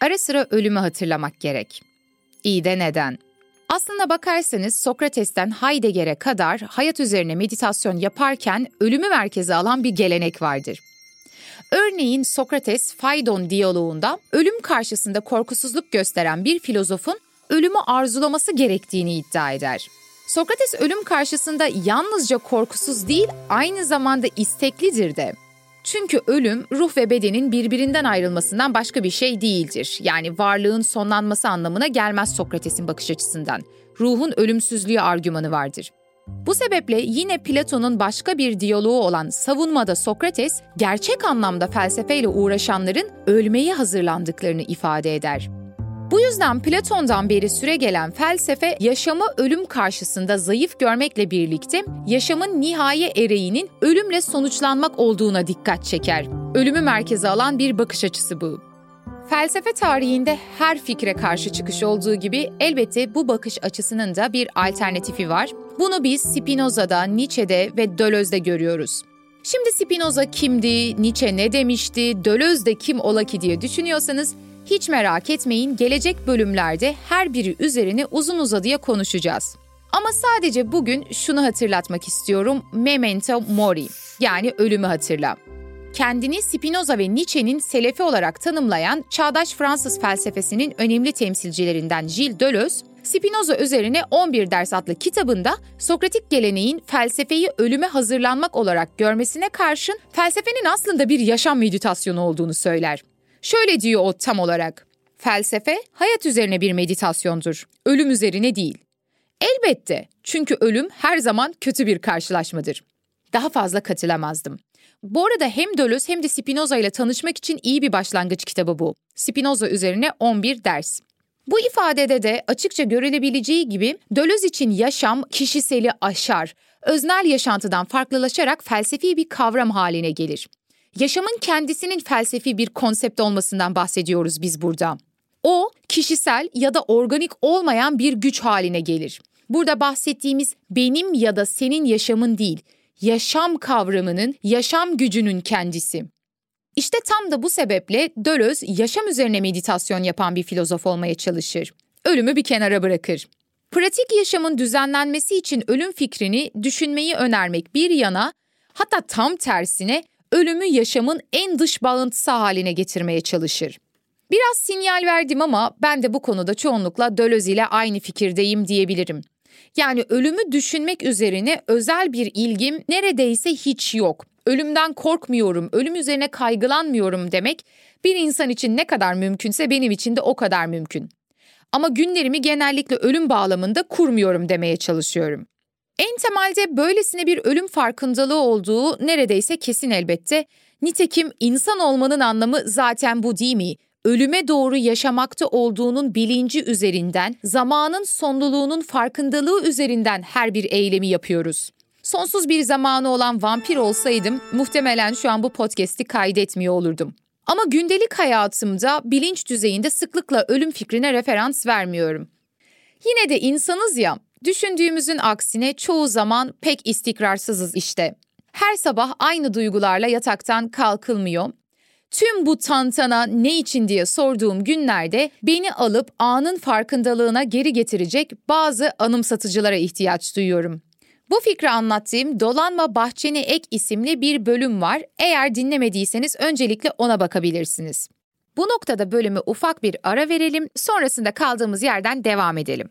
Ara sıra ölümü hatırlamak gerek. İyi de neden? Aslına bakarsanız Sokrates'ten Heidegger'e kadar hayat üzerine meditasyon yaparken ölümü merkeze alan bir gelenek vardır. Örneğin Sokrates Phaidon diyaloğunda ölüm karşısında korkusuzluk gösteren bir filozofun ölümü arzulaması gerektiğini iddia eder. Sokrates ölüm karşısında yalnızca korkusuz değil, aynı zamanda isteklidir de. Çünkü ölüm ruh ve bedenin birbirinden ayrılmasından başka bir şey değildir. Yani varlığın sonlanması anlamına gelmez Sokrates'in bakış açısından. Ruhun ölümsüzlüğü argümanı vardır. Bu sebeple yine Platon'un başka bir diyaloğu olan savunmada Sokrates, gerçek anlamda felsefeyle uğraşanların ölmeye hazırlandıklarını ifade eder. Bu yüzden Platon'dan beri süre gelen felsefe yaşamı ölüm karşısında zayıf görmekle birlikte yaşamın nihai ereğinin ölümle sonuçlanmak olduğuna dikkat çeker. Ölümü merkeze alan bir bakış açısı bu. Felsefe tarihinde her fikre karşı çıkış olduğu gibi elbette bu bakış açısının da bir alternatifi var. Bunu biz Spinoza'da, Nietzsche'de ve Deleuze'de görüyoruz. Şimdi Spinoza kimdi, Nietzsche ne demişti, Deleuze de kim ola ki diye düşünüyorsanız hiç merak etmeyin gelecek bölümlerde her biri üzerine uzun uzadıya konuşacağız. Ama sadece bugün şunu hatırlatmak istiyorum. Memento mori yani ölümü hatırla. Kendini Spinoza ve Nietzsche'nin selefi olarak tanımlayan çağdaş Fransız felsefesinin önemli temsilcilerinden Gilles Deleuze, Spinoza üzerine 11 ders adlı kitabında Sokratik geleneğin felsefeyi ölüme hazırlanmak olarak görmesine karşın felsefenin aslında bir yaşam meditasyonu olduğunu söyler. Şöyle diyor o tam olarak. Felsefe hayat üzerine bir meditasyondur. Ölüm üzerine değil. Elbette çünkü ölüm her zaman kötü bir karşılaşmadır. Daha fazla katılamazdım. Bu arada hem Deleuze hem de Spinoza ile tanışmak için iyi bir başlangıç kitabı bu. Spinoza üzerine 11 ders. Bu ifadede de açıkça görülebileceği gibi Deleuze için yaşam kişiseli aşar, öznel yaşantıdan farklılaşarak felsefi bir kavram haline gelir. Yaşamın kendisinin felsefi bir konsept olmasından bahsediyoruz biz burada. O, kişisel ya da organik olmayan bir güç haline gelir. Burada bahsettiğimiz benim ya da senin yaşamın değil, yaşam kavramının, yaşam gücünün kendisi. İşte tam da bu sebeple Deleuze yaşam üzerine meditasyon yapan bir filozof olmaya çalışır. Ölümü bir kenara bırakır. Pratik yaşamın düzenlenmesi için ölüm fikrini düşünmeyi önermek bir yana, hatta tam tersine ölümü yaşamın en dış bağıntısı haline getirmeye çalışır. Biraz sinyal verdim ama ben de bu konuda çoğunlukla Deleuze ile aynı fikirdeyim diyebilirim. Yani ölümü düşünmek üzerine özel bir ilgim neredeyse hiç yok. Ölümden korkmuyorum, ölüm üzerine kaygılanmıyorum demek bir insan için ne kadar mümkünse benim için de o kadar mümkün. Ama günlerimi genellikle ölüm bağlamında kurmuyorum demeye çalışıyorum. En temelde böylesine bir ölüm farkındalığı olduğu neredeyse kesin elbette. Nitekim insan olmanın anlamı zaten bu değil mi? Ölüme doğru yaşamakta olduğunun bilinci üzerinden, zamanın sonluluğunun farkındalığı üzerinden her bir eylemi yapıyoruz. Sonsuz bir zamanı olan vampir olsaydım muhtemelen şu an bu podcast'i kaydetmiyor olurdum. Ama gündelik hayatımda bilinç düzeyinde sıklıkla ölüm fikrine referans vermiyorum. Yine de insanız ya, Düşündüğümüzün aksine çoğu zaman pek istikrarsızız işte. Her sabah aynı duygularla yataktan kalkılmıyor. Tüm bu tantana ne için diye sorduğum günlerde beni alıp anın farkındalığına geri getirecek bazı anımsatıcılara ihtiyaç duyuyorum. Bu fikri anlattığım Dolanma Bahçeni Ek isimli bir bölüm var. Eğer dinlemediyseniz öncelikle ona bakabilirsiniz. Bu noktada bölümü ufak bir ara verelim, sonrasında kaldığımız yerden devam edelim.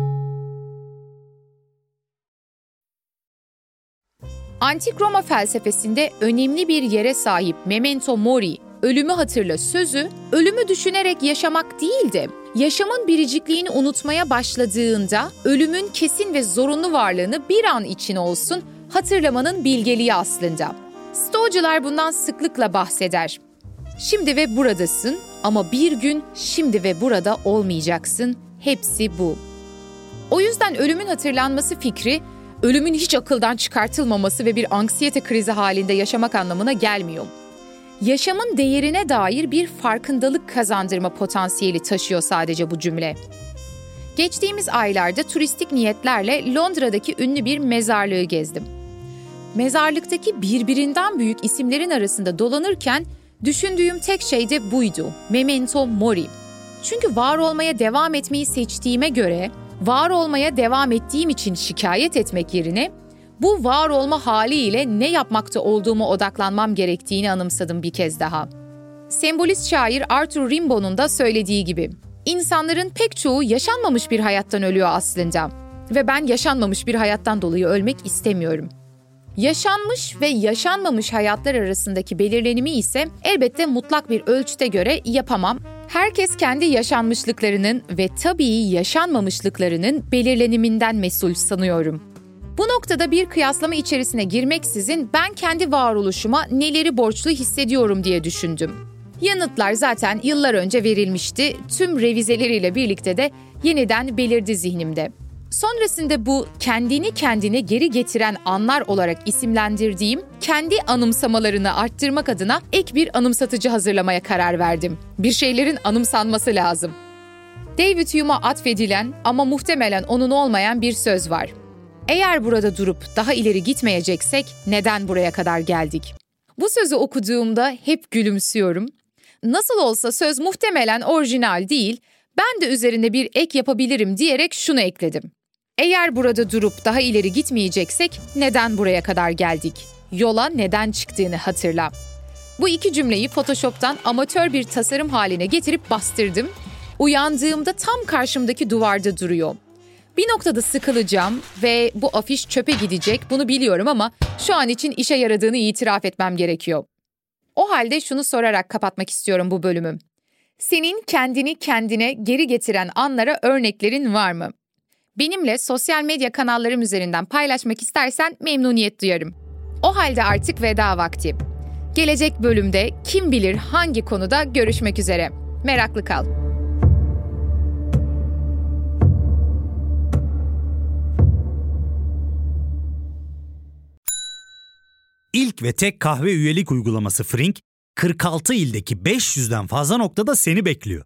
Antik Roma felsefesinde önemli bir yere sahip memento mori, ölümü hatırla sözü, ölümü düşünerek yaşamak değil de yaşamın biricikliğini unutmaya başladığında ölümün kesin ve zorunlu varlığını bir an için olsun hatırlamanın bilgeliği aslında. Stoacılar bundan sıklıkla bahseder. Şimdi ve buradasın ama bir gün şimdi ve burada olmayacaksın. Hepsi bu. O yüzden ölümün hatırlanması fikri ölümün hiç akıldan çıkartılmaması ve bir anksiyete krizi halinde yaşamak anlamına gelmiyor. Yaşamın değerine dair bir farkındalık kazandırma potansiyeli taşıyor sadece bu cümle. Geçtiğimiz aylarda turistik niyetlerle Londra'daki ünlü bir mezarlığı gezdim. Mezarlıktaki birbirinden büyük isimlerin arasında dolanırken düşündüğüm tek şey de buydu. Memento mori. Çünkü var olmaya devam etmeyi seçtiğime göre var olmaya devam ettiğim için şikayet etmek yerine bu var olma haliyle ne yapmakta olduğumu odaklanmam gerektiğini anımsadım bir kez daha. Sembolist şair Arthur Rimbaud'un da söylediği gibi, insanların pek çoğu yaşanmamış bir hayattan ölüyor aslında ve ben yaşanmamış bir hayattan dolayı ölmek istemiyorum. Yaşanmış ve yaşanmamış hayatlar arasındaki belirlenimi ise elbette mutlak bir ölçüte göre yapamam Herkes kendi yaşanmışlıklarının ve tabii yaşanmamışlıklarının belirleniminden mesul sanıyorum. Bu noktada bir kıyaslama içerisine girmeksizin ben kendi varoluşuma neleri borçlu hissediyorum diye düşündüm. Yanıtlar zaten yıllar önce verilmişti, tüm revizeleriyle birlikte de yeniden belirdi zihnimde. Sonrasında bu kendini kendine geri getiren anlar olarak isimlendirdiğim kendi anımsamalarını arttırmak adına ek bir anımsatıcı hazırlamaya karar verdim. Bir şeylerin anımsanması lazım. David Hume'a atfedilen ama muhtemelen onun olmayan bir söz var. Eğer burada durup daha ileri gitmeyeceksek neden buraya kadar geldik? Bu sözü okuduğumda hep gülümsüyorum. Nasıl olsa söz muhtemelen orijinal değil, ben de üzerine bir ek yapabilirim diyerek şunu ekledim. Eğer burada durup daha ileri gitmeyeceksek neden buraya kadar geldik? Yola neden çıktığını hatırla. Bu iki cümleyi Photoshop'tan amatör bir tasarım haline getirip bastırdım. Uyandığımda tam karşımdaki duvarda duruyor. Bir noktada sıkılacağım ve bu afiş çöpe gidecek bunu biliyorum ama şu an için işe yaradığını itiraf etmem gerekiyor. O halde şunu sorarak kapatmak istiyorum bu bölümü. Senin kendini kendine geri getiren anlara örneklerin var mı? Benimle sosyal medya kanallarım üzerinden paylaşmak istersen memnuniyet duyarım. O halde artık veda vakti. Gelecek bölümde kim bilir hangi konuda görüşmek üzere. Meraklı kal. İlk ve tek kahve üyelik uygulaması Frink, 46 ildeki 500'den fazla noktada seni bekliyor.